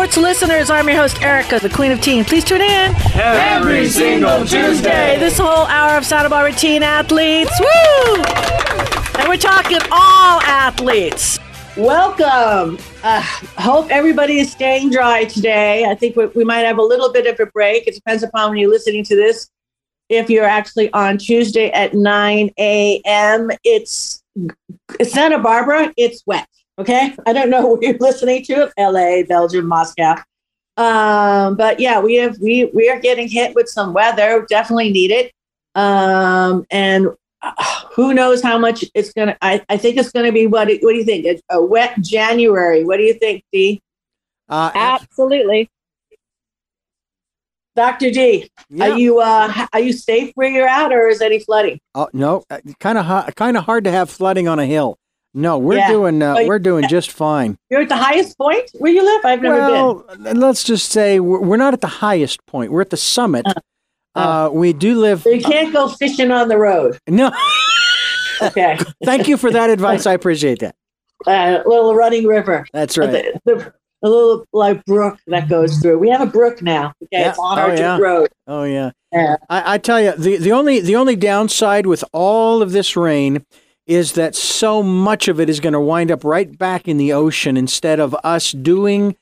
sports listeners. I'm your host, Erica, the Queen of Teen. Please tune in every single Tuesday. This whole hour of Santa Barbara teen athletes. Woo! And we're talking all athletes. Welcome. Uh, hope everybody is staying dry today. I think we, we might have a little bit of a break. It depends upon when you're listening to this. If you're actually on Tuesday at 9 a.m., it's, it's Santa Barbara, it's wet. Okay. I don't know where you're listening to LA, Belgium, Moscow. Um, but yeah, we have we we are getting hit with some weather. Definitely need it. Um, and uh, who knows how much it's gonna. I, I think it's gonna be what? What do you think? A, a wet January. What do you think, D? Uh, Absolutely. Dr. D, yeah. are you uh, are you safe where you're at, or is any flooding? Oh no, kind of kind of hard to have flooding on a hill. No, we're yeah. doing uh, we're doing just fine. You're at the highest point where you live. I've never well, been. let's just say we're, we're, not at the highest point. We're at the summit. Uh, uh, we do live. So you can't go fishing on the road. No. okay. Thank you for that advice. I appreciate that. Uh, little running river. That's right. The, the, a little like brook that goes through. We have a brook now. Okay, yeah. it's on oh, our yeah. road. Oh yeah. yeah. I, I tell you, the, the only the only downside with all of this rain is that so much of it is going to wind up right back in the ocean instead of us doing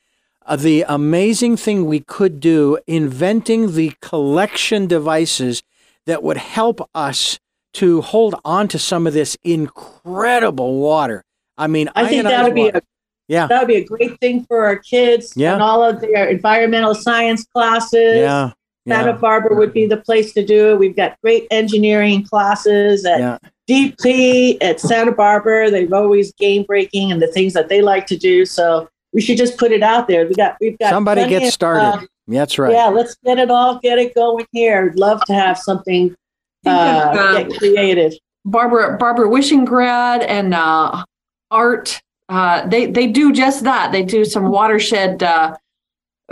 uh, the amazing thing we could do, inventing the collection devices that would help us to hold on to some of this incredible water. I mean, I think that would be a yeah. That would be a great thing for our kids yeah. and all of their environmental science classes. Yeah. Santa yeah. Barbara would be the place to do it. We've got great engineering classes at yeah. DP at Santa Barbara. They've always game breaking and the things that they like to do. So we should just put it out there. We got we've got somebody get of, started. Uh, That's right. Yeah, let's get it all get it going here. Love to have something uh, of, uh, get created. Barbara Barbara Wishingrad and uh, Art. Uh, they they do just that. They do some watershed uh,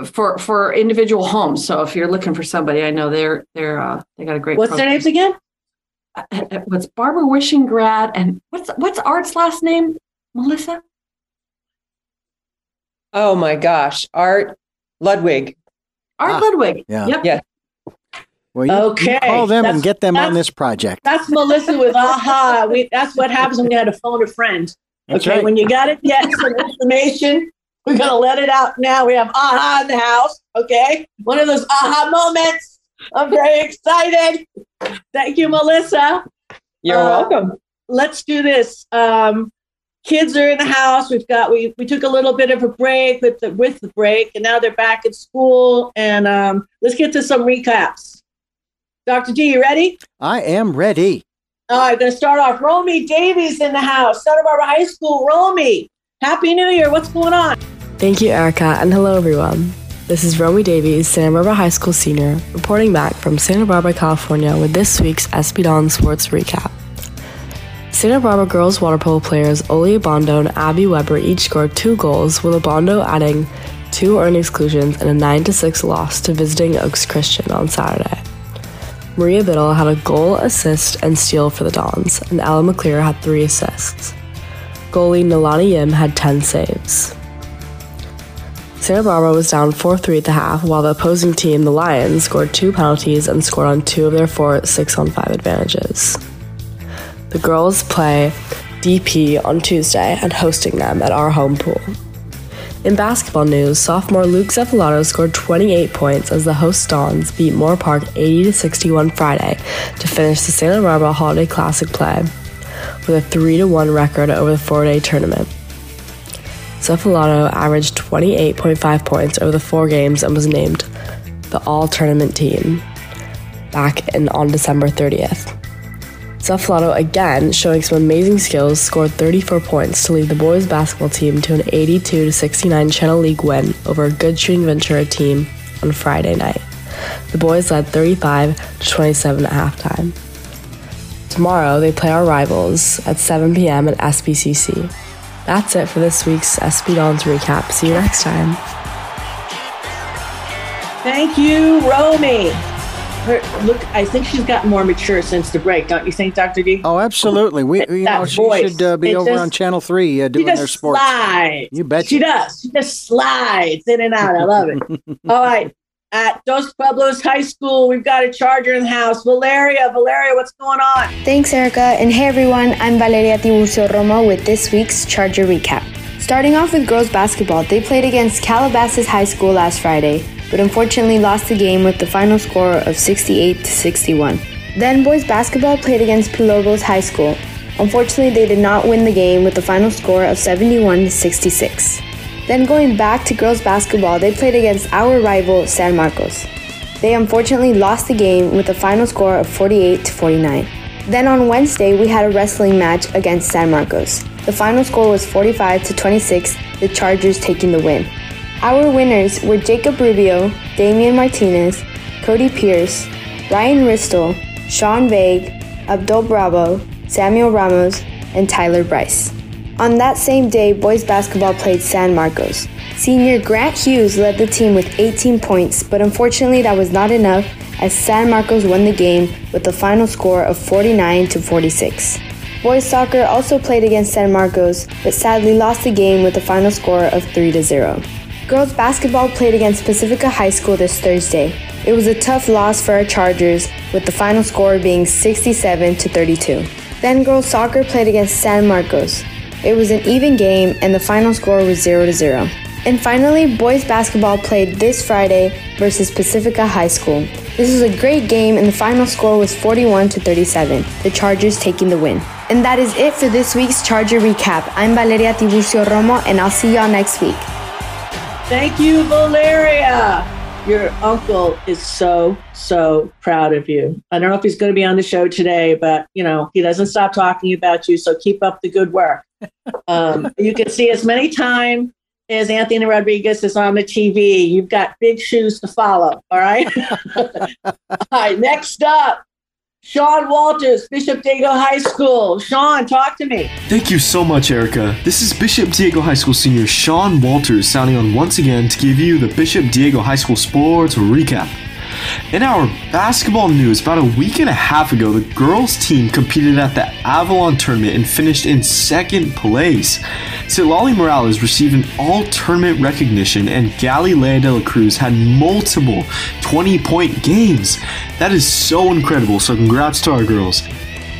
for for individual homes. So if you're looking for somebody, I know they're they're uh, they got a great. What's program. their names again? What's Barbara Wishingrad and what's what's Art's last name? Melissa. Oh my gosh, Art Ludwig. Art ah, Ludwig. Yeah. Yep. Yeah. Well, you, okay. You call them that's, and get them on this project. That's Melissa with aha. We, that's what happens when you had to phone a friend. That's okay, right. when you got to get some information, we're going to let it out now. We have aha in the house. Okay. One of those aha moments. I'm very excited. Thank you, Melissa. You're uh, welcome. Let's do this. Um, kids are in the house. We've got we we took a little bit of a break with the with the break, and now they're back at school. And um, let's get to some recaps. Dr. D, you ready? I am ready. All right, going to start off. Romy Davies in the house, Santa Barbara High School. Romy, Happy New Year. What's going on? Thank you, Erica, and hello, everyone. This is Romy Davies, Santa Barbara High School senior, reporting back from Santa Barbara, California with this week's SB Sports Recap. Santa Barbara girls water polo players Oli Abondo and Abby Weber each scored two goals, with Abondo adding two earned exclusions and a 9 6 loss to visiting Oaks Christian on Saturday. Maria Biddle had a goal, assist, and steal for the Dons, and Ella McClear had three assists. Goalie Nalani Yim had 10 saves. Santa Barbara was down 4 3 at the half, while the opposing team, the Lions, scored two penalties and scored on two of their four 6 on 5 advantages. The girls play DP on Tuesday and hosting them at our home pool. In basketball news, sophomore Luke Zuffelato scored 28 points as the host Dons beat Moorpark 80 61 Friday to finish the Santa Barbara Holiday Classic play with a 3 1 record over the four day tournament. Zuffelato averaged 28.5 points over the four games and was named the All Tournament Team back in, on December 30th. Zuffelato again, showing some amazing skills, scored 34 points to lead the boys basketball team to an 82 69 Channel League win over a good shooting Ventura team on Friday night. The boys led 35 to 27 at halftime. Tomorrow they play our rivals at 7 p.m. at SBCC. That's it for this week's SB Dons recap. See you next time. Thank you, Romy. her look. I think she's gotten more mature since the break. Don't you think, Doctor D? Oh, absolutely. We, you know, she voice. should uh, be It over just- on Channel Three uh, She doing just their sports. slides. You bet She does. She just slides in and out. I love it. All right. At Dos Pueblos High School, we've got a charger in the house. Valeria, Valeria, what's going on? Thanks, Erica. And hey, everyone, I'm Valeria Tiburcio Romo with this week's Charger Recap. Starting off with girls basketball, they played against Calabasas High School last Friday, but unfortunately lost the game with the final score of 68 to 61. Then boys basketball played against Pilobos High School. Unfortunately, they did not win the game with the final score of 71 to 66. Then going back to girls basketball, they played against our rival San Marcos. They unfortunately lost the game with a final score of 48 to 49. Then on Wednesday, we had a wrestling match against San Marcos. The final score was 45 to 26, the Chargers taking the win. Our winners were Jacob Rubio, Damian Martinez, Cody Pierce, Ryan Ristel, Sean Vague, Abdul Bravo, Samuel Ramos, and Tyler Bryce. On that same day, boys basketball played San Marcos. Senior Grant Hughes led the team with 18 points, but unfortunately that was not enough as San Marcos won the game with a final score of 49 to 46. Boys soccer also played against San Marcos, but sadly lost the game with a final score of 3 to 0. Girls basketball played against Pacifica High School this Thursday. It was a tough loss for our Chargers, with the final score being 67 to 32. Then girls soccer played against San Marcos. It was an even game and the final score was 0 to 0. And finally, boys basketball played this Friday versus Pacifica High School. This was a great game and the final score was 41 to 37, the Chargers taking the win. And that is it for this week's Charger recap. I'm Valeria Tiburcio Romo and I'll see y'all next week. Thank you, Valeria. Your uncle is so, so proud of you. I don't know if he's going to be on the show today, but you know, he doesn't stop talking about you. So keep up the good work. Um, you can see as many times as Anthony Rodriguez is on the TV. You've got big shoes to follow. All right. all right. Next up, Sean Walters, Bishop Diego High School. Sean, talk to me. Thank you so much, Erica. This is Bishop Diego High School senior Sean Walters signing on once again to give you the Bishop Diego High School sports recap. In our basketball news, about a week and a half ago, the girls' team competed at the Avalon tournament and finished in second place. Silali Morales received an all tournament recognition, and Galilea de la Cruz had multiple 20 point games. That is so incredible, so congrats to our girls.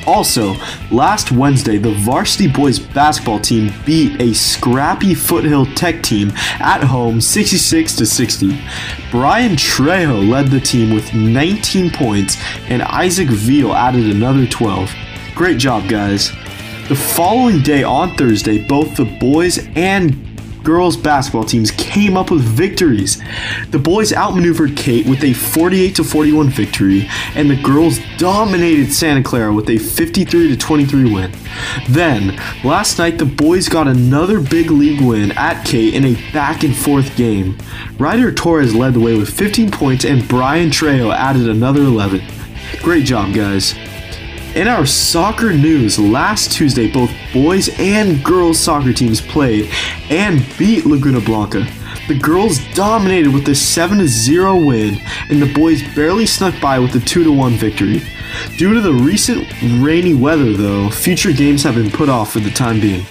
Also, last Wednesday, the varsity boys basketball team beat a scrappy Foothill Tech team at home 66 to 60. Brian Trejo led the team with 19 points, and Isaac Veal added another 12. Great job, guys. The following day on Thursday, both the boys and girls basketball teams came up with victories. The boys outmaneuvered Cate with a 48 to 41 victory, and the girls dominated Santa Clara with a 53 to 23 win. Then, last night the boys got another big league win at Cate in a back and forth game. Ryder Torres led the way with 15 points and Brian Trejo added another 11. Great job, guys. In our soccer news, last Tuesday, both boys and girls soccer teams played and beat Laguna Blanca. The girls dominated with a 7 0 win, and the boys barely snuck by with a 2 1 victory. Due to the recent rainy weather, though, future games have been put off for the time being.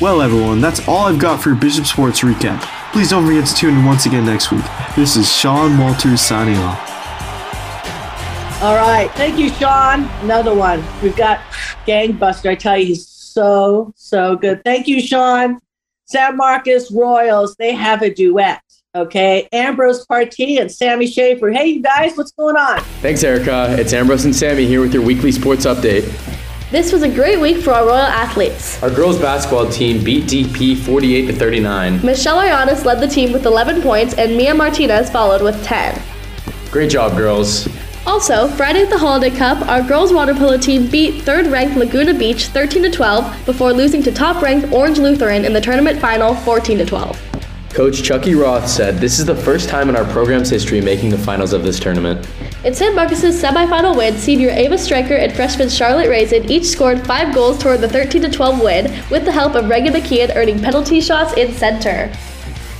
Well, everyone, that's all I've got for Bishop Sports recap. Please don't forget to tune in once again next week. This is Sean Walters signing off. All right. Thank you, Sean. Another one. We've got Gangbuster. I tell you, he's so, so good. Thank you, Sean. San Marcos Royals, they have a duet. Okay. Ambrose Partee and Sammy Schaefer. Hey, you guys, what's going on? Thanks, Erica. It's Ambrose and Sammy here with your weekly sports update. This was a great week for our Royal athletes. Our girls basketball team beat DP 48 to 39. Michelle Arianes led the team with 11 points, and Mia Martinez followed with 10. Great job, girls. Also, Friday at the Holiday Cup, our girls water polo team beat third-ranked Laguna Beach 13 to 12 before losing to top-ranked Orange Lutheran in the tournament final 14 to 12. Coach Chucky Roth said this is the first time in our program's history making the finals of this tournament. In San Marcos' semifinal win, senior Ava Stryker and freshman Charlotte Raisin each scored five goals toward the 13 to 12 win, with the help of Regan McKeon earning penalty shots in center.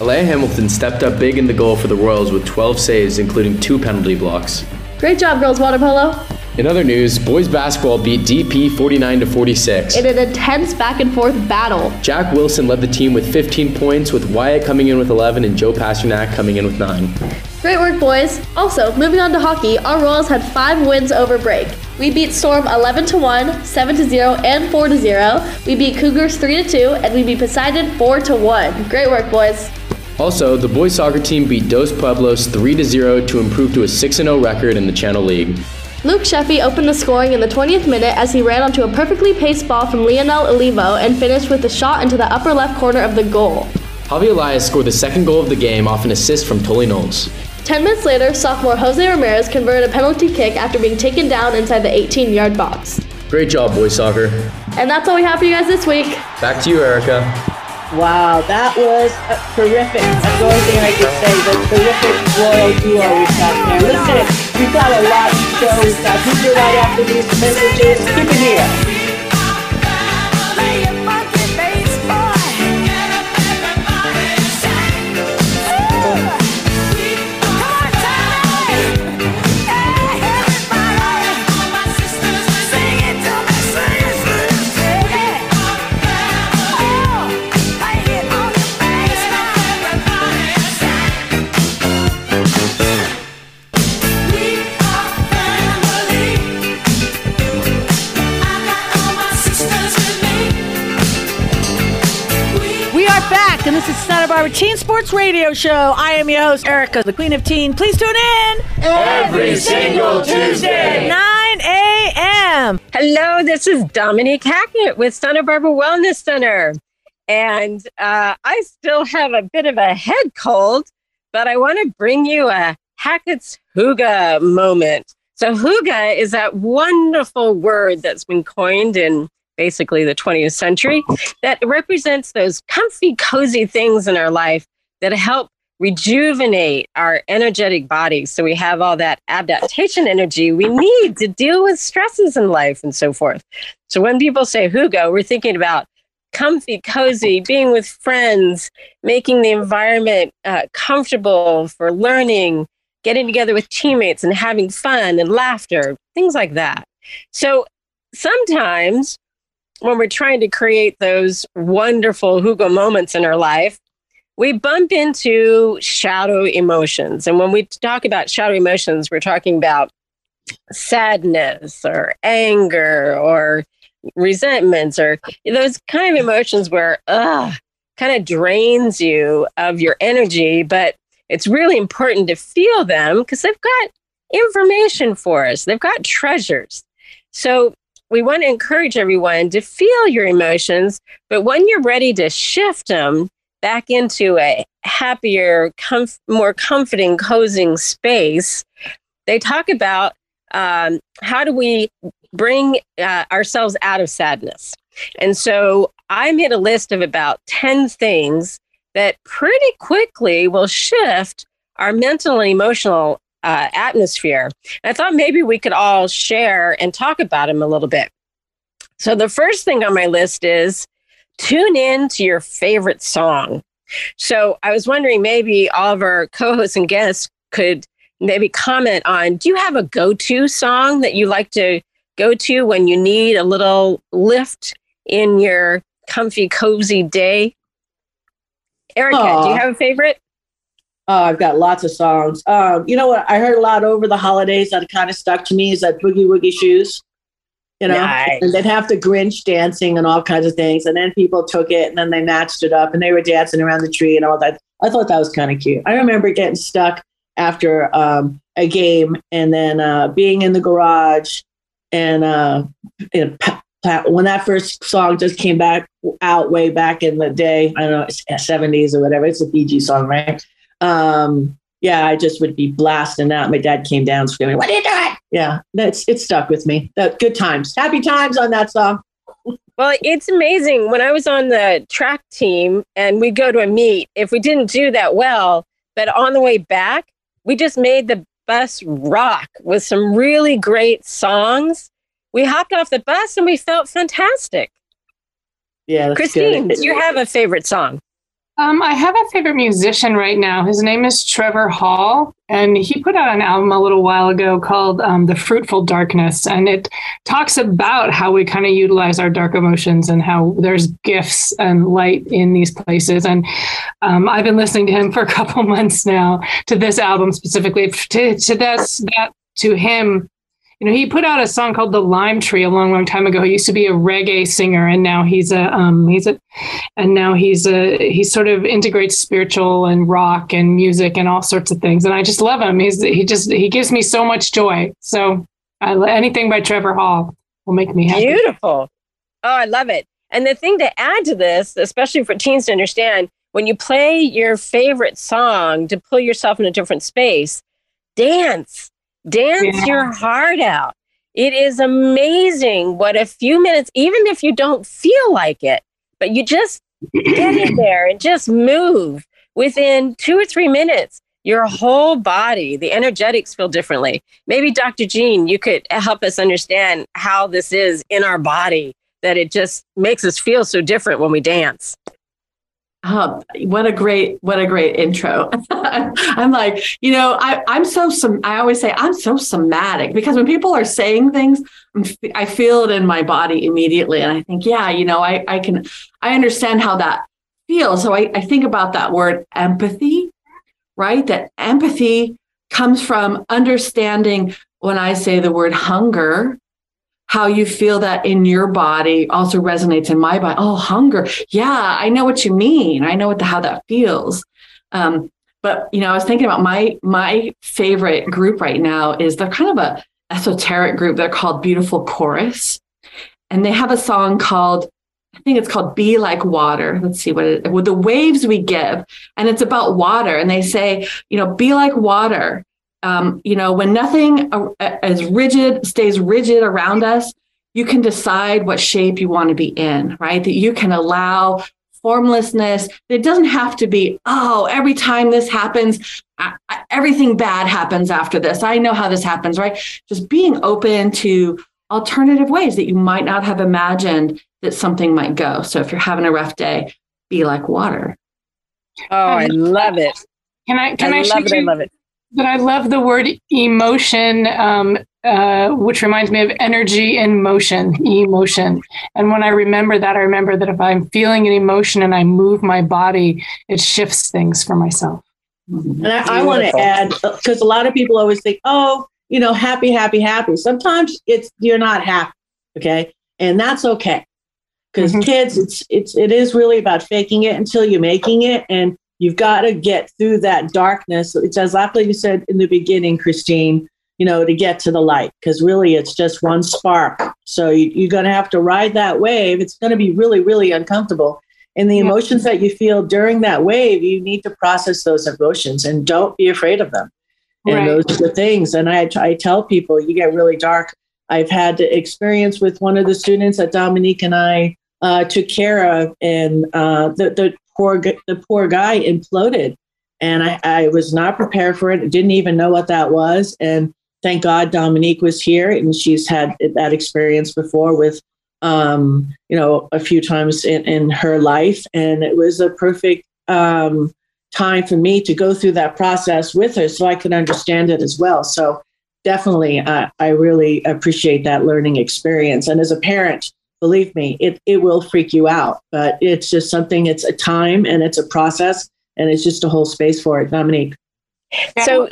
Alea Hamilton stepped up big in the goal for the Royals with 12 saves, including two penalty blocks. Great job, girls water polo. In other news, boys basketball beat DP 49 to 46. In an intense back and forth battle. Jack Wilson led the team with 15 points, with Wyatt coming in with 11 and Joe Pasternak coming in with 9. Great work, boys. Also, moving on to hockey, our Royals had five wins over break. We beat Storm 11 to 1, 7 to 0, and 4 to 0. We beat Cougars 3 to 2, and we beat Poseidon 4 to 1. Great work, boys. Also, the boys soccer team beat Dos Pueblos 3 to 0 to improve to a 6 0 record in the Channel League. Luke Sheffy opened the scoring in the 20th minute as he ran onto a perfectly paced ball from Lionel Olivo and finished with a shot into the upper left corner of the goal. Javi Elias scored the second goal of the game off an assist from Tully Knowles. Ten minutes later, sophomore Jose Ramirez converted a penalty kick after being taken down inside the 18 yard box. Great job, boys soccer. And that's all we have for you guys this week. Back to you, Erica. Wow, that was a terrific. That's the only thing I could say. The terrific royal duo we've got there. Listen, we've got a lot to show. We've got right after these messages. Keep it here. Barbara Teen Sports Radio Show. I am your host, Erica, the Queen of Teen. Please tune in every single Tuesday, 9 a.m. Hello, this is Dominique Hackett with Santa Barbara Wellness Center. And uh, I still have a bit of a head cold, but I want to bring you a Hackett's Hygge moment. So, hygge is that wonderful word that's been coined in basically the 20th century, that represents those comfy, cozy things in our life that help rejuvenate our energetic bodies. So we have all that adaptation energy we need to deal with stresses in life and so forth. So when people say hygge, we're thinking about comfy, cozy, being with friends, making the environment uh, comfortable for learning, getting together with teammates and having fun and laughter, things like that. So sometimes when we're trying to create those wonderful hygge moments in our life, we bump into shadow emotions. And when we talk about shadow emotions, we're talking about sadness or anger or resentments or those kind of emotions where, ugh, kind of drains you of your energy. But it's really important to feel them because they've got information for us, they've got treasures. So we want to encourage everyone to feel your emotions, but when you're ready to shift them back into a happier, comf- more comforting, cozying space, they talk about um, how do we bring uh, ourselves out of sadness. And so I made a list of about 10 things that pretty quickly will shift our mental and emotional uh, atmosphere. And I thought maybe we could all share and talk about them a little bit. So, the first thing on my list is tune in to your favorite song. So, I was wondering maybe all of our co hosts and guests could maybe comment on do you have a go to song that you like to go to when you need a little lift in your comfy, cozy day? Erica, Aww. do you have a favorite? Oh, I've got lots of songs. Um, you know what I heard a lot over the holidays that kind of stuck to me is that Boogie Woogie Shoes. You know, nice. and they'd have the Grinch dancing and all kinds of things. And then people took it and then they matched it up and they were dancing around the tree and all that. I thought that was kind of cute. I remember getting stuck after um, a game and then uh, being in the garage and uh, you know, when that first song just came back out way back in the day, I don't know, 70s or whatever. It's a PG song, right? Um, yeah, I just would be blasting out. My dad came down screaming, "What are you doing?" Yeah, that's it stuck with me. That good times, happy times on that song. Well, it's amazing. When I was on the track team and we go to a meet, if we didn't do that well, but on the way back, we just made the bus rock with some really great songs. We hopped off the bus and we felt fantastic. Yeah, Christine, do you have a favorite song? Um, I have a favorite musician right now. His name is Trevor Hall, and he put out an album a little while ago called um, The Fruitful Darkness. And it talks about how we kind of utilize our dark emotions and how there's gifts and light in these places. And um, I've been listening to him for a couple months now to this album specifically, to, to this, that, to him you know, he put out a song called "The Lime Tree" a long, long time ago. He used to be a reggae singer, and now he's a um, he's a, and now he's a he sort of integrates spiritual and rock and music and all sorts of things. And I just love him. He's he just he gives me so much joy. So I, anything by Trevor Hall will make me happy. Beautiful. Oh, I love it. And the thing to add to this, especially for teens to understand, when you play your favorite song to pull yourself in a different space, dance Dance yeah. your heart out. It is amazing what a few minutes, even if you don't feel like it, but you just get in there and just move within two or three minutes. Your whole body, the energetics feel differently. Maybe Dr. Jean, you could help us understand how this is in our body that it just makes us feel so different when we dance. Oh, what a great, what a great intro. I'm like, you know, I, I'm so, some, I always say I'm so somatic because when people are saying things, I feel it in my body immediately. And I think, yeah, you know, I, I can, I understand how that feels. So I, I think about that word empathy, right? That empathy comes from understanding when I say the word hunger, how you feel that in your body also resonates in my body. Oh, hunger. Yeah, I know what you mean. I know what the, how that feels. Um, but you know, I was thinking about my my favorite group right now is they're kind of a esoteric group. They're called Beautiful Chorus, and they have a song called I think it's called Be Like Water. Let's see what it with the waves we give. And it's about water. And they say, you know, be like water um, you know, when nothing uh, as rigid stays rigid around us, you can decide what shape you want to be in, right? That you can allow formlessness. It doesn't have to be, oh, every time this happens, everything bad happens after this. I know how this happens, right? Just being open to alternative ways that you might not have imagined that something might go. So if you're having a rough day, be like water. Oh, I love it. Can I can I, I love it? I love it. But I love the word emotion, um, uh, which reminds me of energy in motion, emotion. And when I remember that, I remember that if I'm feeling an emotion and I move my body, it shifts things for myself. And I, I want to add, because a lot of people always think, oh, you know, happy, happy, happy. Sometimes it's you're not happy, okay, and that's okay. Because mm-hmm. kids, it's it's it is really about faking it until you're making it, and You've got to get through that darkness. It's as like you said in the beginning, Christine, you know, to get to the light, because really it's just one spark. So you, are going to have to ride that wave. It's going to be really, really uncomfortable. And the emotions that you feel during that wave, you need to process those emotions and don't be afraid of them. Right. And those are the things. And I, I tell people, you get really dark. I've had experience with one of the students that Dominique and I uh, took care of, and uh, the, the poor the poor guy imploded, and I, I was not prepared for it. Didn't even know what that was, and thank God Dominique was here, and she's had that experience before with um, you know a few times in, in her life, and it was a perfect um, time for me to go through that process with her, so I could understand it as well. So definitely, uh, I really appreciate that learning experience, and as a parent believe me, it, it will freak you out, but it's just something, it's a time and it's a process and it's just a whole space for it. Dominique. So,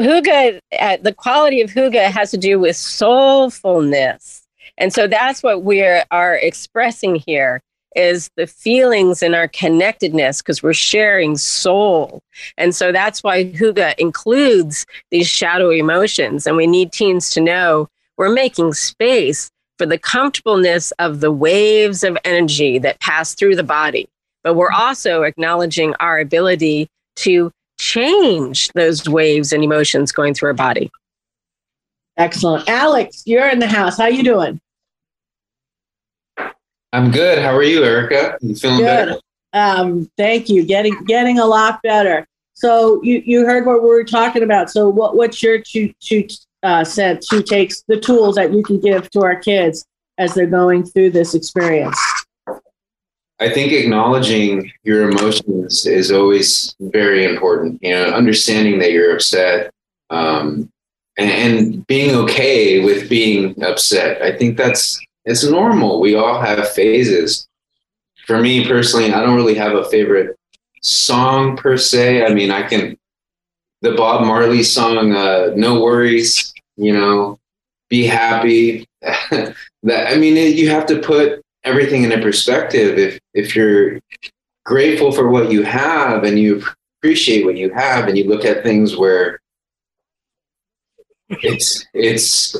Hygge, uh, the quality of Hygge has to do with soulfulness. And so that's what we are expressing here is the feelings and our connectedness because we're sharing soul. And so that's why Hygge includes these shadow emotions. And we need teens to know we're making space for the comfortableness of the waves of energy that pass through the body. But we're also acknowledging our ability to change those waves and emotions going through our body. Excellent. Alex, you're in the house. How you doing? I'm good. How are you, Erica? You feeling good. better? Um, thank you. Getting getting a lot better. So you, you heard what we were talking about. So what what's your two two uh, said she takes the tools that you can give to our kids as they're going through this experience. I think acknowledging your emotions is always very important. You know, understanding that you're upset, um, and, and being okay with being upset. I think that's it's normal. We all have phases. For me personally, I don't really have a favorite song per se. I mean, I can the Bob Marley song uh, "No Worries," you know, be happy. that I mean, it, you have to put everything in a perspective. If if you're grateful for what you have and you appreciate what you have, and you look at things where it's it's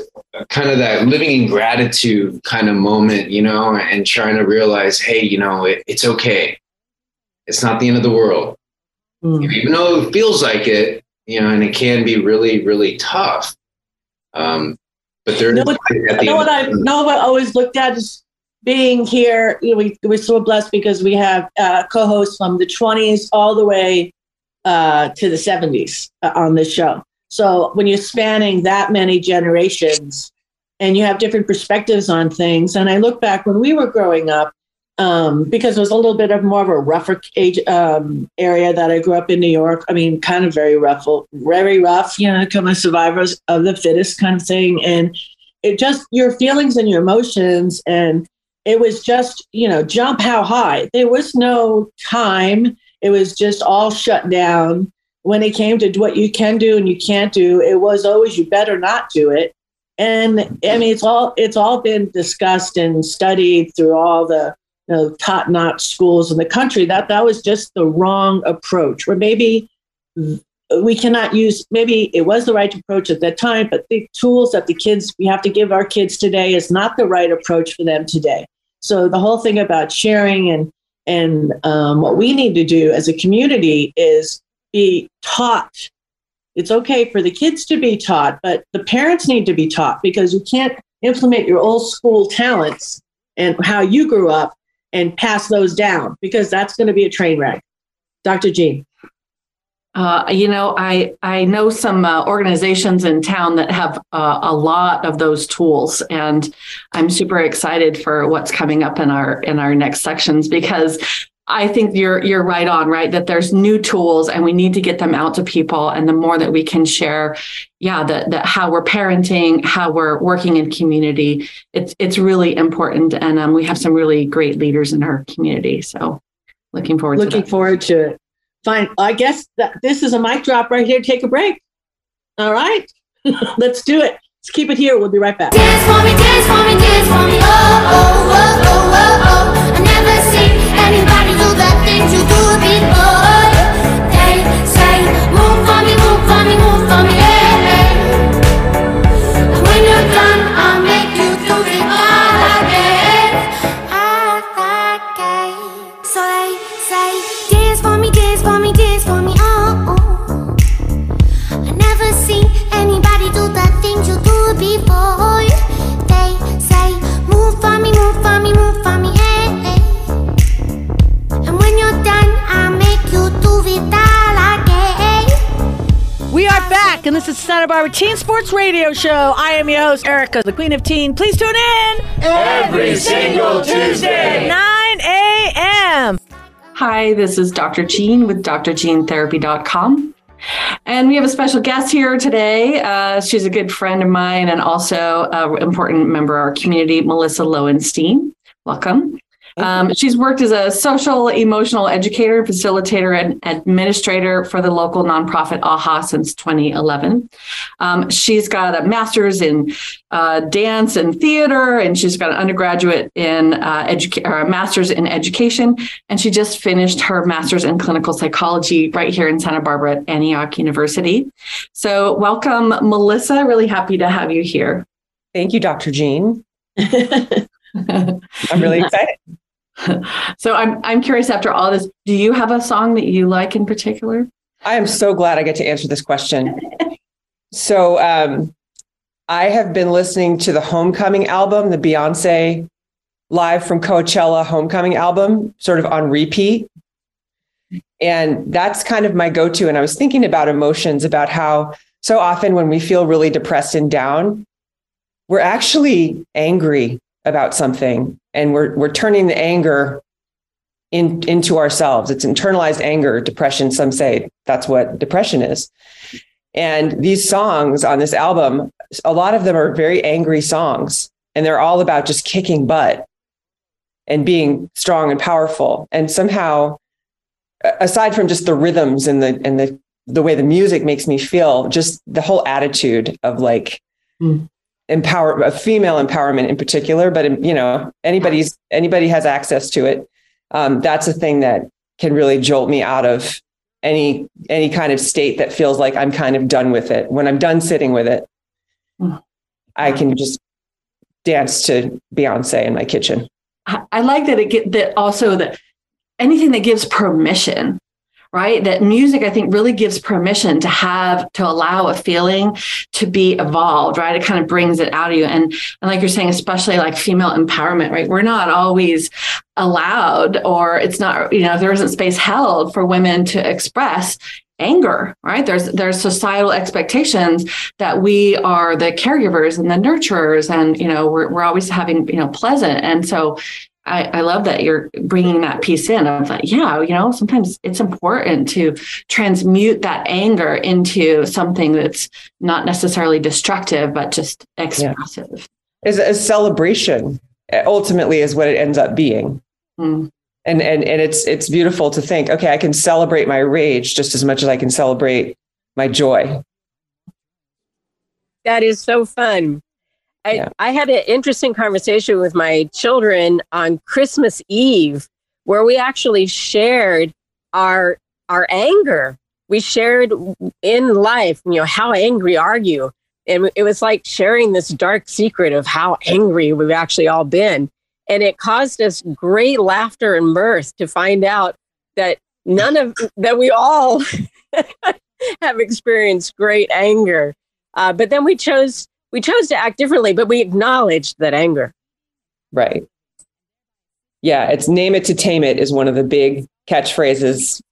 kind of that living in gratitude kind of moment, you know, and trying to realize, hey, you know, it, it's okay. It's not the end of the world. Mm. Even though it feels like it, you know, and it can be really, really tough. Um, but there, know what, the know what I know what I always looked at is being here. You know, we we're so blessed because we have uh, co-hosts from the 20s all the way uh, to the 70s uh, on this show. So when you're spanning that many generations and you have different perspectives on things, and I look back when we were growing up, um, because it was a little bit of more of a rougher age um, area that I grew up in New York. I mean, kind of very rough, very rough, you know, kind of survivors of the fittest kind of thing. And it just your feelings and your emotions, and it was just, you know, jump how high. There was no time. It was just all shut down. When it came to what you can do and you can't do, it was always you better not do it. And I mean, it's all it's all been discussed and studied through all the you know, top-notch schools in the country. That that was just the wrong approach. Or maybe we cannot use. Maybe it was the right approach at that time, but the tools that the kids we have to give our kids today is not the right approach for them today. So the whole thing about sharing and and um, what we need to do as a community is be taught. It's okay for the kids to be taught, but the parents need to be taught because you can't implement your old school talents and how you grew up and pass those down because that's going to be a train wreck. Dr. Jean. Uh, you know, I I know some uh, organizations in town that have uh, a lot of those tools, and I'm super excited for what's coming up in our in our next sections because I think you're you're right on, right? That there's new tools and we need to get them out to people. And the more that we can share, yeah, that that how we're parenting, how we're working in community, it's it's really important. And um, we have some really great leaders in our community. So looking forward looking to forward to it. Fine. I guess that this is a mic drop right here. Take a break. All right. Let's do it. Let's keep it here. We'll be right back. Dance for me, dance for me, dance for me. Oh, oh, oh, Teen Sports Radio Show. I am your host, Erica, the Queen of Teen. Please tune in Every single Tuesday. 9 a.m. Hi, this is Dr. Jean with drjeantherapy.com. And we have a special guest here today. Uh, she's a good friend of mine and also an important member of our community, Melissa Lowenstein. Welcome. Um, she's worked as a social emotional educator, facilitator, and administrator for the local nonprofit AHA since 2011. Um, she's got a master's in uh, dance and theater, and she's got an undergraduate in uh, educa- or a master's in education, and she just finished her master's in clinical psychology right here in Santa Barbara at Antioch University. So, welcome, Melissa. Really happy to have you here. Thank you, Dr. Jean. I'm really excited. so I'm I'm curious after all this, do you have a song that you like in particular? I am so glad I get to answer this question. so um, I have been listening to the Homecoming album, the Beyonce live from Coachella Homecoming album, sort of on repeat. And that's kind of my go to. And I was thinking about emotions, about how so often when we feel really depressed and down, we're actually angry about something and we're we're turning the anger in, into ourselves. It's internalized anger, depression. Some say that's what depression is. And these songs on this album, a lot of them are very angry songs, and they're all about just kicking butt and being strong and powerful. And somehow, aside from just the rhythms and the and the the way the music makes me feel, just the whole attitude of like mm. Empower female empowerment in particular, but you know anybody's anybody has access to it. Um, that's a thing that can really jolt me out of any any kind of state that feels like I'm kind of done with it. When I'm done sitting with it. I can just dance to Beyonce in my kitchen. I like that it get that also that anything that gives permission right? That music i think really gives permission to have to allow a feeling to be evolved right? It kind of brings it out of you. And and like you're saying especially like female empowerment right? We're not always allowed or it's not you know there isn't space held for women to express anger right? There's there's societal expectations that we are the caregivers and the nurturers and you know we're, we're always having you know pleasant. And so I, I love that you're bringing that piece in of like, yeah, you know, sometimes it's important to transmute that anger into something that's not necessarily destructive, but just expressive. Yeah. Is a celebration ultimately is what it ends up being. Mm. And, and and it's it's beautiful to think, okay, I can celebrate my rage just as much as I can celebrate my joy. That is so fun. I, yeah. I had an interesting conversation with my children on Christmas Eve where we actually shared our our anger. We shared in life, you know, how angry are you? And it was like sharing this dark secret of how angry we've actually all been. And it caused us great laughter and mirth to find out that none of that we all have experienced great anger. Uh, but then we chose we chose to act differently, but we acknowledged that anger. Right. Yeah, it's name it to tame it is one of the big catchphrases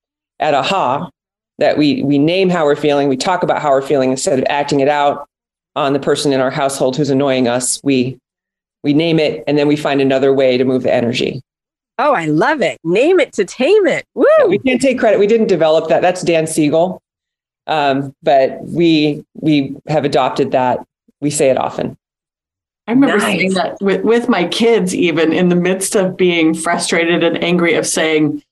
at AHA that we we name how we're feeling, we talk about how we're feeling instead of acting it out on the person in our household who's annoying us. We we name it and then we find another way to move the energy. Oh, I love it. Name it to tame it. Woo! Yeah, we can't take credit. We didn't develop that. That's Dan Siegel. Um, but we we have adopted that we say it often. I remember nice. saying that with, with my kids, even in the midst of being frustrated and angry, of saying,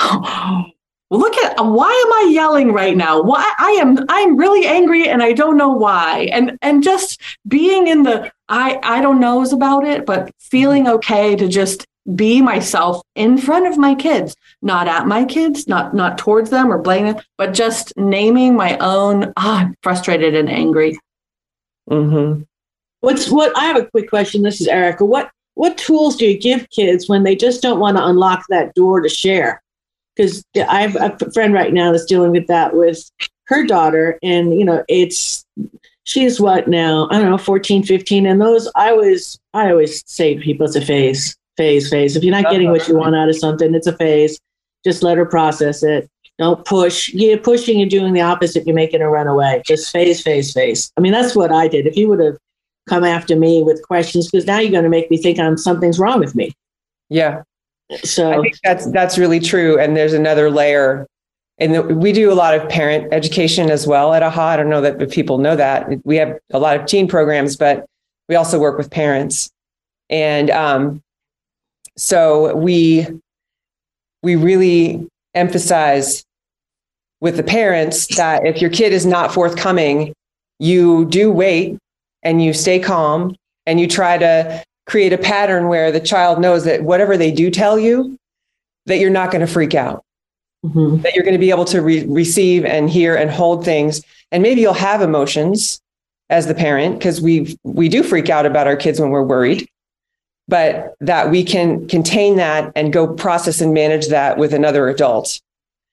oh, look at why am I yelling right now? Why I am I'm really angry and I don't know why. And and just being in the I I don't knows about it, but feeling okay to just be myself in front of my kids, not at my kids, not not towards them or blaming them, but just naming my own ah, I'm frustrated and angry. Mm-hmm. What's what? I have a quick question. This is Erica. What what tools do you give kids when they just don't want to unlock that door to share? Because I have a friend right now that's dealing with that with her daughter, and you know, it's she's what now? I don't know, 14, 15. And those I always I always say to people, it's a phase, phase, phase. If you're not getting what you want out of something, it's a phase. Just let her process it. Don't push. You're pushing and doing the opposite. You're making her run away. Just face, face, face. I mean, that's what I did. If you would have come after me with questions, because now you're going to make me think I'm something's wrong with me. Yeah. So I think that's that's really true. And there's another layer. And we do a lot of parent education as well at AHA. I don't know that if people know that. We have a lot of teen programs, but we also work with parents. And um, so we we really emphasize with the parents that if your kid is not forthcoming, you do wait and you stay calm and you try to create a pattern where the child knows that whatever they do tell you, that you're not going to freak out, mm-hmm. that you're going to be able to re- receive and hear and hold things. And maybe you'll have emotions as the parent because we we do freak out about our kids when we're worried but that we can contain that and go process and manage that with another adult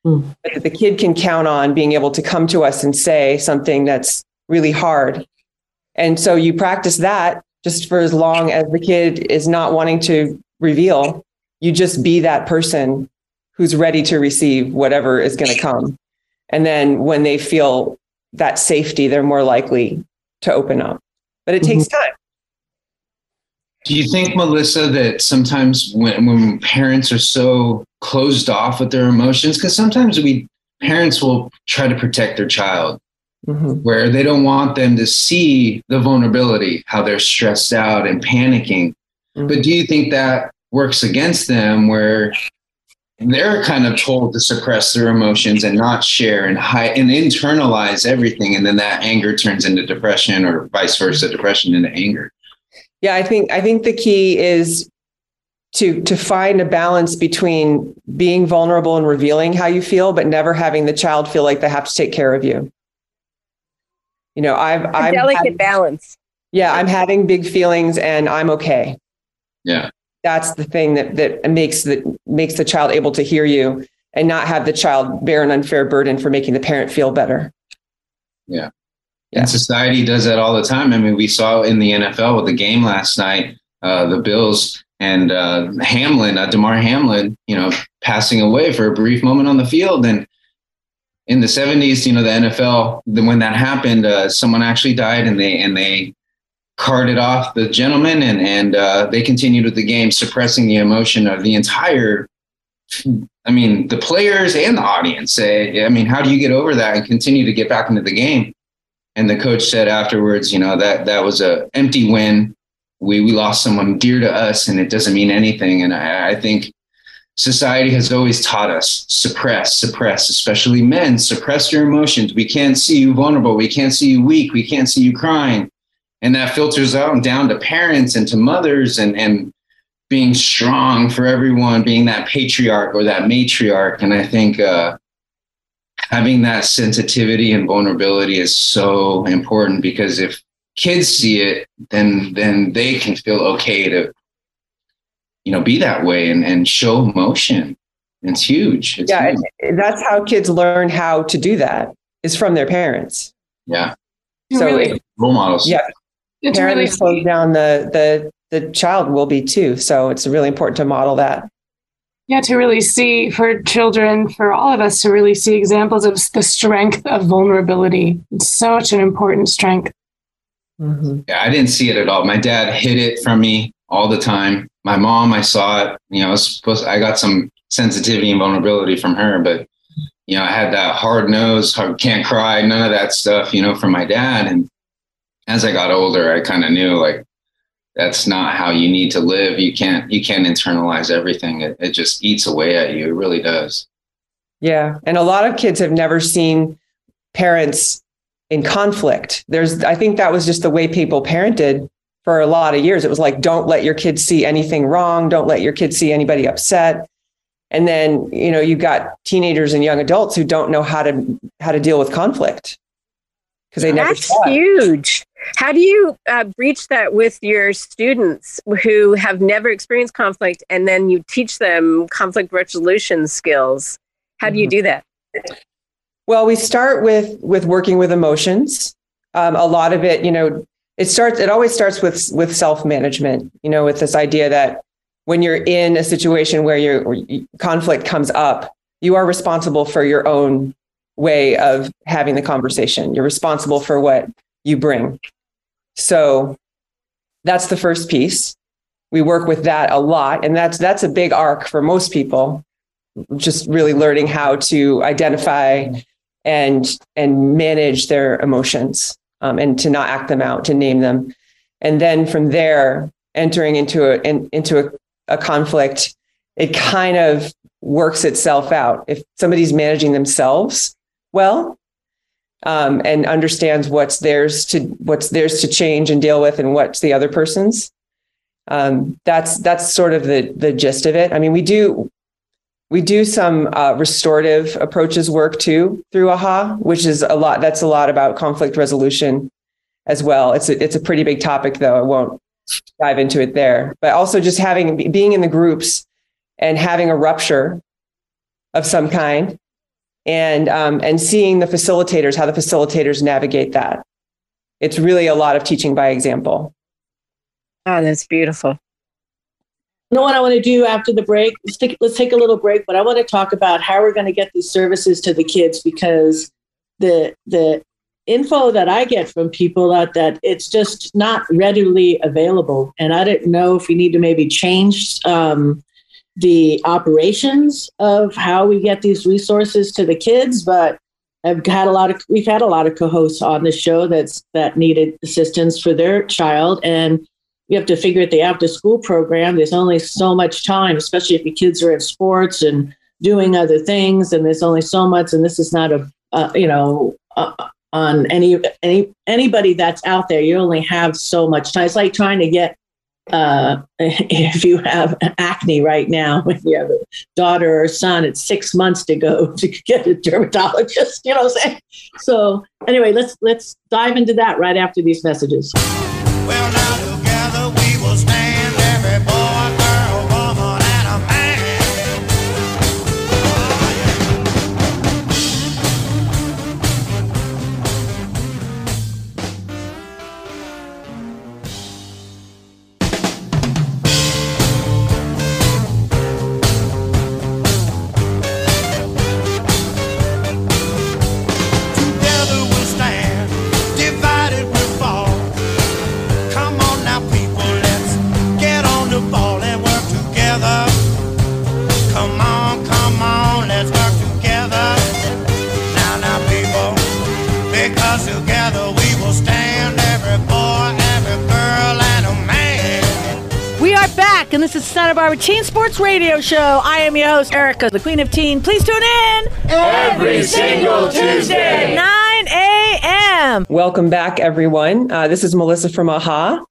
Mm. That the kid can count on being able to come to us and say something that's really hard. And so you practice that just for as long as the kid is not wanting to reveal. You just be that person who's ready to receive whatever is going to come. And then when they feel that safety, they're more likely to open up. But it mm-hmm. takes time. Do you think, Melissa, that sometimes when, when parents are so closed off with their emotions because sometimes we parents will try to protect their child mm-hmm. where they don't want them to see the vulnerability how they're stressed out and panicking mm-hmm. but do you think that works against them where they're kind of told to suppress their emotions and not share and hide and internalize everything and then that anger turns into depression or vice versa depression into anger yeah i think i think the key is to to find a balance between being vulnerable and revealing how you feel but never having the child feel like they have to take care of you. You know i've a I'm delicate having, balance. Yeah i'm having big feelings and i'm okay. Yeah. That's the thing that that makes the makes the child able to hear you and not have the child bear an unfair burden for making the parent feel better. Yeah. Yeah. And society does that all the time. I mean, we saw in the NFL with the game last night, uh, the Bills and uh, Hamlin, uh, Damar Hamlin, you know, passing away for a brief moment on the field. And in the 70s, you know, the NFL, when that happened, uh, someone actually died, and they and they carted off the gentleman, and and uh, they continued with the game, suppressing the emotion of the entire. I mean, the players and the audience. Say, I mean, how do you get over that and continue to get back into the game? And the coach said afterwards, you know, that that was a empty win we we lost someone dear to us and it doesn't mean anything. And I, I, think society has always taught us suppress suppress especially men suppress your emotions. We can't see you vulnerable. We can't see you weak. We can't see you crying. And that filters out and down to parents and to mothers and and being strong for everyone being that patriarch or that matriarch. And i think uh, having that sensitivity and vulnerability is so important because if kids see it, then then they can feel okay to you know be that way and, and show emotion. It's huge. It's yeah, huge. that's how kids learn how to do that is from their parents. Yeah. So really, role models. Yeah. It's parents really slow down the the the child will be too. So it's really important to model that. Yeah, to really see for children, for all of us to really see examples of the strength of vulnerability. It's such an important strength. Mm-hmm. Yeah, I didn't see it at all. My dad hid it from me all the time. My mom, I saw it. You know, I was supposed. I got some sensitivity and vulnerability from her, but you know, I had that hard nose, hard, can't cry, none of that stuff. You know, from my dad. And as I got older, I kind of knew like that's not how you need to live. You can't you can't internalize everything. It, it just eats away at you. It really does. Yeah, and a lot of kids have never seen parents in conflict. There's, I think that was just the way people parented for a lot of years. It was like, don't let your kids see anything wrong. Don't let your kids see anybody upset. And then, you know, you've got teenagers and young adults who don't know how to how to deal with conflict because they never. That's huge. How do you uh, breach that with your students who have never experienced conflict, and then you teach them conflict resolution skills? How do you mm-hmm. do that? Well, we start with with working with emotions. Um, a lot of it, you know, it starts. It always starts with with self management. You know, with this idea that when you're in a situation where your conflict comes up, you are responsible for your own way of having the conversation. You're responsible for what you bring. So that's the first piece. We work with that a lot, and that's that's a big arc for most people. Just really learning how to identify and and manage their emotions um, and to not act them out, to name them, and then from there entering into a in, into a, a conflict, it kind of works itself out. If somebody's managing themselves well, um, and understands what's theirs to what's theirs to change and deal with, and what's the other person's. Um, that's that's sort of the the gist of it. I mean, we do we do some uh, restorative approaches work too through AHA, which is a lot. That's a lot about conflict resolution as well. It's a, it's a pretty big topic though. I won't dive into it there, but also just having being in the groups and having a rupture of some kind, and um, and seeing the facilitators how the facilitators navigate that. It's really a lot of teaching by example. Oh, that's beautiful know what I want to do after the break? Let's take, let's take a little break, but I want to talk about how we're going to get these services to the kids because the the info that I get from people out that it's just not readily available, and I didn't know if we need to maybe change um, the operations of how we get these resources to the kids, but I've had a lot of we've had a lot of co-hosts on the show that's that needed assistance for their child and you have to figure out the after school program there's only so much time especially if your kids are in sports and doing other things and there's only so much and this is not a uh, you know uh, on any any anybody that's out there you only have so much time it's like trying to get uh, if you have acne right now, when you have a daughter or son, it's six months to go to get a dermatologist. You know what I'm saying? So anyway, let's let's dive into that right after these messages. Well, Teen Sports Radio Show. I am your host, Erica, the Queen of Teen. Please tune in every single Tuesday, 9 a.m. Welcome back, everyone. Uh, this is Melissa from AHA.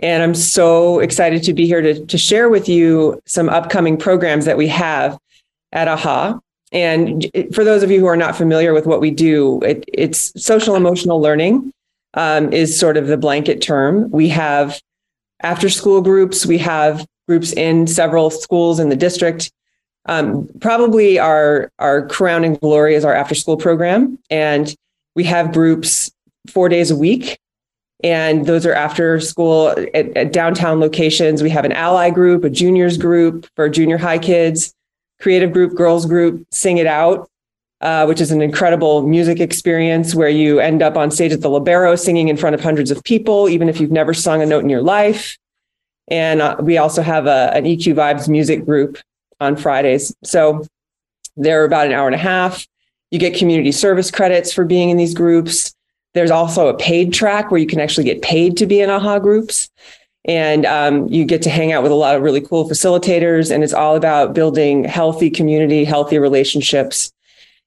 And I'm so excited to be here to, to share with you some upcoming programs that we have at AHA. And for those of you who are not familiar with what we do, it, it's social emotional learning um, is sort of the blanket term. We have after school groups, we have groups in several schools in the district. Um, probably our our crowning glory is our after school program, and we have groups four days a week, and those are after school at, at downtown locations. We have an ally group, a juniors group for junior high kids, creative group, girls group, sing it out. Uh, which is an incredible music experience where you end up on stage at the Lobero singing in front of hundreds of people, even if you've never sung a note in your life. And uh, we also have a, an EQ Vibes music group on Fridays. So they're about an hour and a half. You get community service credits for being in these groups. There's also a paid track where you can actually get paid to be in AHA groups. And um, you get to hang out with a lot of really cool facilitators. And it's all about building healthy community, healthy relationships.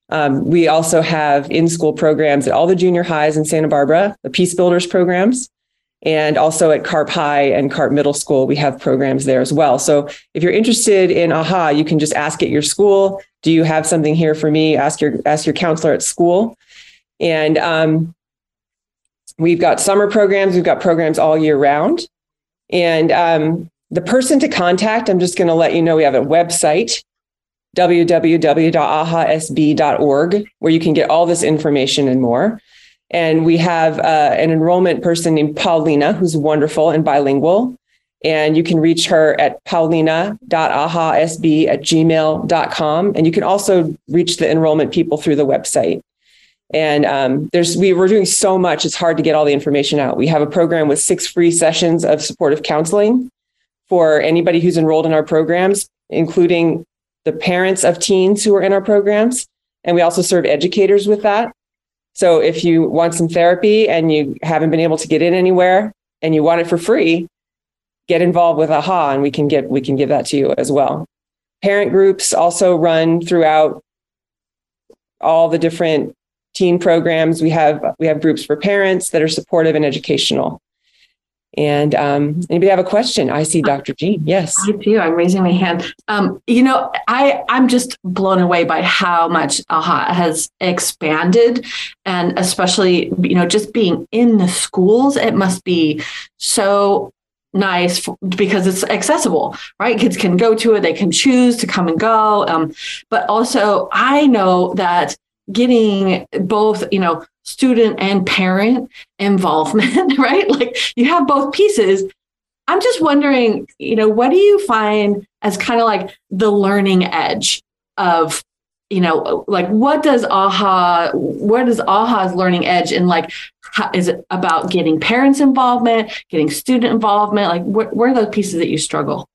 Um, we also have in school programs at all the junior highs in Santa Barbara, the Peace Builders programs. And also at Carp High and Carp Middle School, we have programs there as well. So if you're interested in AHA, you can just ask at your school, do you have something here for me? Ask your ask your counselor at school. And um, we've got summer programs, we've got programs all year round. And um, the person to contact, I'm just going to let you know we have a website, www.ahasb.org, where you can get all this information and more. And we have uh, an enrollment person named Paulina, who's wonderful and bilingual. And you can reach her at paulina.ahasb at gmail.com. And you can also reach the enrollment people through the website. And um, there's we we're doing so much; it's hard to get all the information out. We have a program with six free sessions of supportive counseling for anybody who's enrolled in our programs, including the parents of teens who are in our programs. And we also serve educators with that. So if you want some therapy and you haven't been able to get in anywhere and you want it for free, get involved with AHA and we can get we can give that to you as well. Parent groups also run throughout all the different teen programs. We have we have groups for parents that are supportive and educational. And um, anybody have a question? I see Dr. Jean. Yes. I do. I'm raising my hand. Um, you know, I, I'm just blown away by how much AHA has expanded. And especially, you know, just being in the schools, it must be so nice for, because it's accessible, right? Kids can go to it, they can choose to come and go. Um, but also, I know that getting both, you know, student and parent involvement, right? Like you have both pieces. I'm just wondering, you know, what do you find as kind of like the learning edge of, you know, like what does AHA, what is AHA's learning edge and like, how, is it about getting parents involvement, getting student involvement? Like, wh- where are those pieces that you struggle?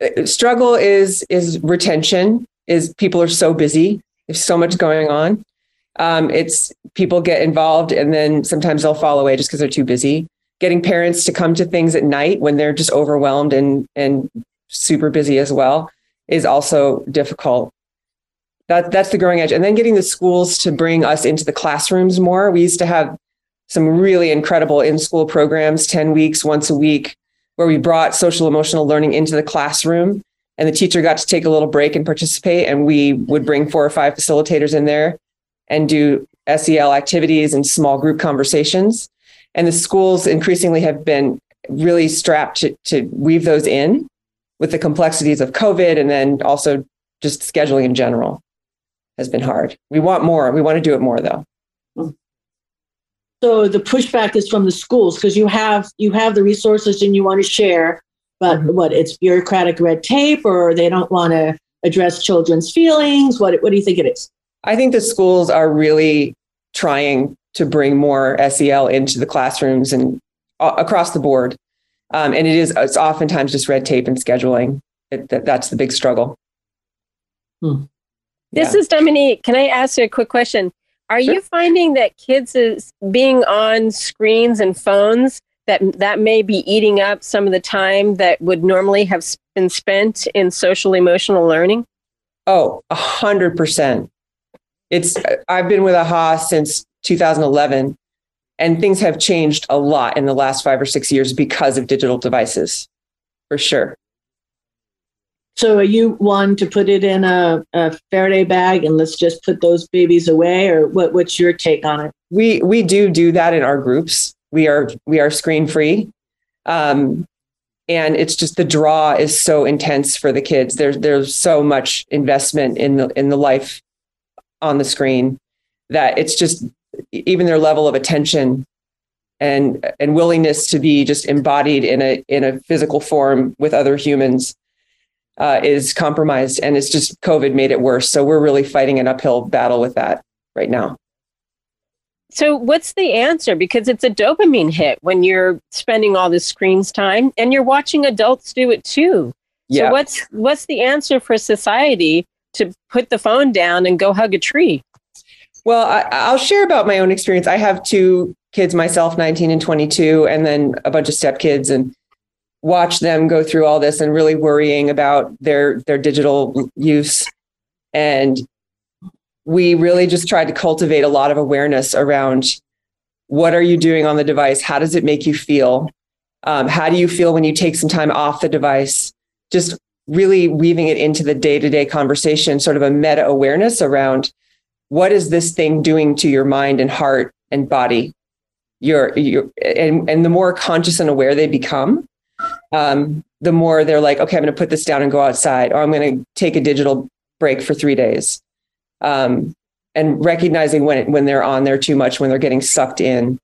uh, struggle is is retention. Is people are so busy. There's so much going on. Um, it's people get involved and then sometimes they'll fall away just because they're too busy. Getting parents to come to things at night when they're just overwhelmed and and super busy as well is also difficult. That that's the growing edge. And then getting the schools to bring us into the classrooms more. We used to have some really incredible in-school programs, 10 weeks, once a week, where we brought social emotional learning into the classroom and the teacher got to take a little break and participate and we would bring four or five facilitators in there and do SEL activities and small group conversations. And the schools increasingly have been really strapped to, to weave those in with the complexities of COVID and then also just scheduling in general has been hard. We want more. We want to do it more though. So the pushback is from the schools because you have you have the resources and you want to share, but Mm-hmm. what it's bureaucratic red tape or they don't want to address children's feelings. What what do you think it is? I think the schools are really trying to bring more SEL into the classrooms and a- across the board. Um, and it is it's oftentimes just red tape and scheduling. It, that, that's the big struggle. This is Dominique. Can I ask you a quick question? Are you finding that kids is being on screens and phones that that may be eating up some of the time that would normally have been spent in social emotional learning? Oh, a hundred percent. It's I've been with AHA since 2011, and things have changed a lot in the last five or six years because of digital devices, for sure. So are you one to put it in a, a Faraday bag and let's just put those babies away, or what? What's your take on it? We we do do that in our groups. We are we are screen free, um, and it's just the draw is so intense for the kids. There's there's so much investment in the in the life on the screen that it's just even their level of attention and and willingness to be just embodied in a in a physical form with other humans uh, is compromised and it's just covid made it worse so we're really fighting an uphill battle with that right now So, what's the answer? Because it's a dopamine hit when you're spending all this screens time and you're watching adults do it too. Yeah. So, what's what's the answer for society to put the phone down and go hug a tree? Well, I, I'll share about my own experience. I have two kids myself, 19 and 22, and then a bunch of stepkids, and watch them go through all this and really worrying about their their digital use. And we really just tried to cultivate a lot of awareness around what are you doing on the device? How does it make you feel? Um, how do you feel when you take some time off the device? Just really weaving it into the day to day conversation, sort of a meta awareness around what is this thing doing to your mind and heart and body? You're, you're and, and the more conscious and aware they become um, the more they're like okay i'm going to put this down and go outside or i'm going to take a digital break for three days. Um, and recognizing when when they're on there too much when they're getting sucked in.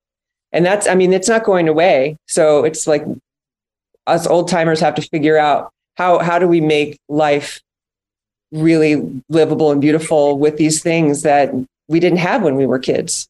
And that's i mean it's not going away. So it's like us old timers have to figure out how how do we make life really livable and beautiful with these things that we didn't have when we were kids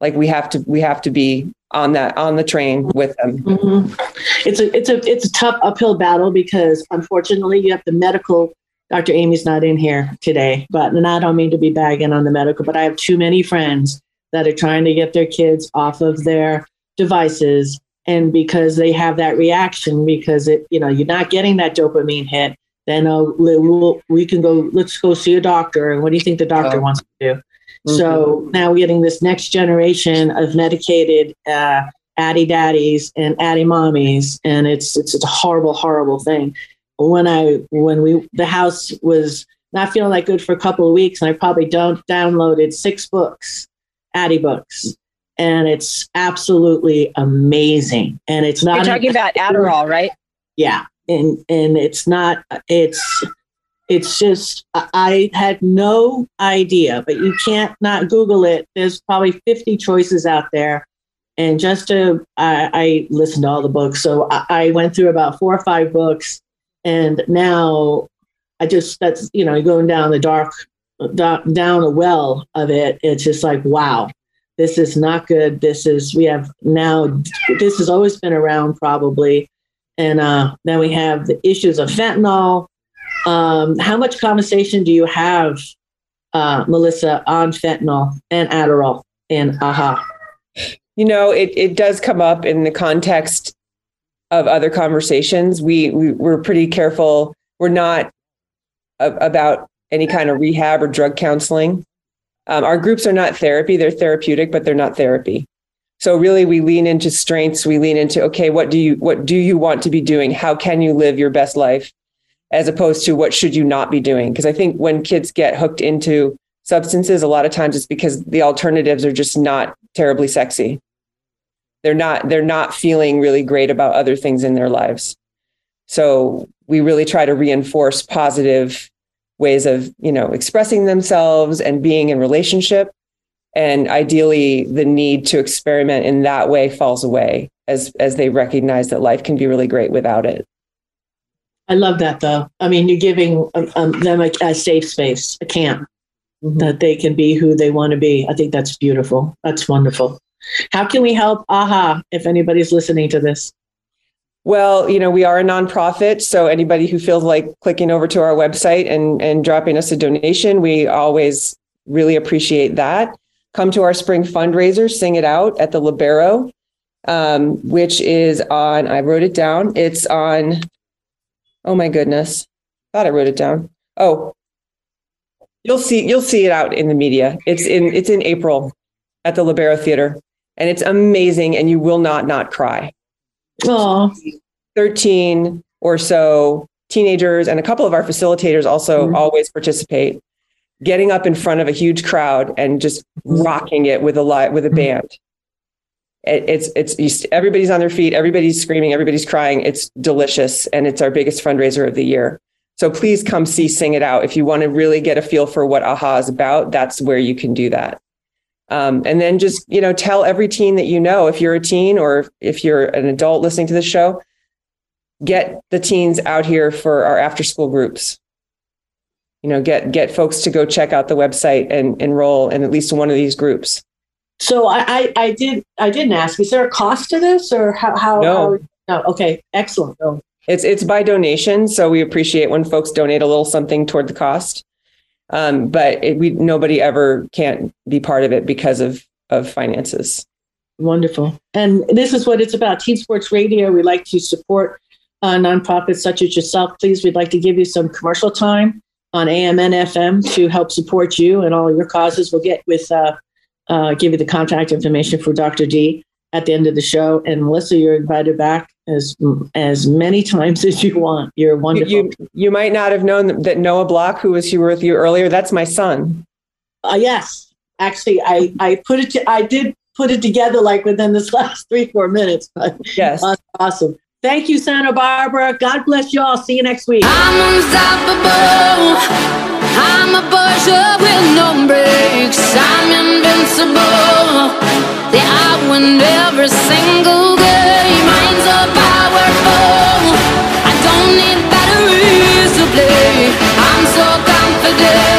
like we have to we have to be on that on the train with them Mhm. It's a it's a it's a tough uphill battle because unfortunately you have the medical. Dr. Amy's not in here today, but and I don't mean to be bagging on the medical, but I have too many friends that are trying to get their kids off of their devices, and because they have that reaction, because it you know you're not getting that dopamine hit, then uh, we, we'll, we can go. Let's go see a doctor, and what do you think the doctor wants to do? So now we're getting this next generation of medicated uh, addy daddies and addy mommies, and it's it's it's a horrible, horrible thing. When I when we the house was not feeling that good for a couple of weeks, and I probably don't downloaded six books, addy books, and it's absolutely amazing. And it's not You're talking about Adderall, right? yeah. And and it's not it's it's just I- had no idea but you can't not google it. There's probably 50 choices out there. And just to i, I listened to all the books. So I, I went through about four or five books. And now i just that's you know going down the dark down a well of it it's just like wow this is not good this is we have now this has always been around probably and uh, then we have the issues of fentanyl. Um, how much conversation do you have, uh, Melissa, on fentanyl and Adderall and AHA? You know, it, it does come up in the context of other conversations. We, we we're pretty careful. We're not a, about any kind of rehab or drug counseling. Um, our groups are not therapy; they're therapeutic, but they're not therapy. So really, we lean into strengths. We lean into okay, what do you what do you want to be doing? How can you live your best life, as opposed to what should you not be doing? Because I think when kids get hooked into substances, a lot of times it's because the alternatives are just not terribly sexy they're not they're not feeling really great about other things in their lives so we really try to reinforce positive ways of you know expressing themselves and being in relationship. And ideally the need to experiment in that way falls away as as they recognize that life can be really great without it. I love that though. I mean you're giving um, um them a, a, safe space a camp mm-hmm. that they can be who they want to be. I think that's beautiful. That's wonderful. How can we help? AHA if anybody's listening to this? Well, you know, we are a nonprofit, so anybody who feels like clicking over to our website and and dropping us a donation, we always really appreciate that. Come to our spring fundraiser, sing it out at the Lobero, um, which is on. I wrote it down. It's on. Oh my goodness, thought I wrote it down. Oh, you'll see. You'll see it out in the media. It's in. It's in April at the Lobero Theater and it's amazing and you will not not cry. Oh, 13 or so teenagers and a couple of our facilitators also mm-hmm. always participate. Getting up in front of a huge crowd and just mm-hmm. rocking it with a live with a mm-hmm. band. It, it's it's everybody's on their feet everybody's screaming everybody's crying. It's delicious and it's our biggest fundraiser of the year. So please come see sing it out. If you want to really get a feel for what aha is about that's where you can do that um, and then just, you know, tell every teen that you know, if you're a teen or if you're an adult listening to the show, get the teens out here for our after school groups. You know, get get folks to go check out the website and enroll in at least one of these groups. So I, I, I did I didn't ask. Is there a cost to this, or how? how no. How, no. Okay. Excellent. Oh. It's it's by donation, so we appreciate when folks donate a little something toward the cost. Um, but it, we nobody ever can't be part of it because of of finances. Wonderful. And this is what it's about. Teen Sports Radio. We like to support uh, nonprofits such as yourself. Please, we'd like to give you some commercial time on AM FM to help support you and all your causes. We'll get with uh, uh, give you the contact information for Dr. D at the end of the show. And Melissa, you're invited back as as many times as you want. You're wonderful. You, you, you might not have known that Noah Block, who was here with you earlier, that's my son. Uh, yes, actually, I I put it. To, I did put it together like within this last three four minutes. yes, awesome. Thank you, Santa Barbara. God bless you all. See you next week. I'm unstoppable. I'm a pusher with no brakes. I'm invincible. Yeah, I win every single game. Your mind's so powerful. I don't need batteries to play. I'm so confident.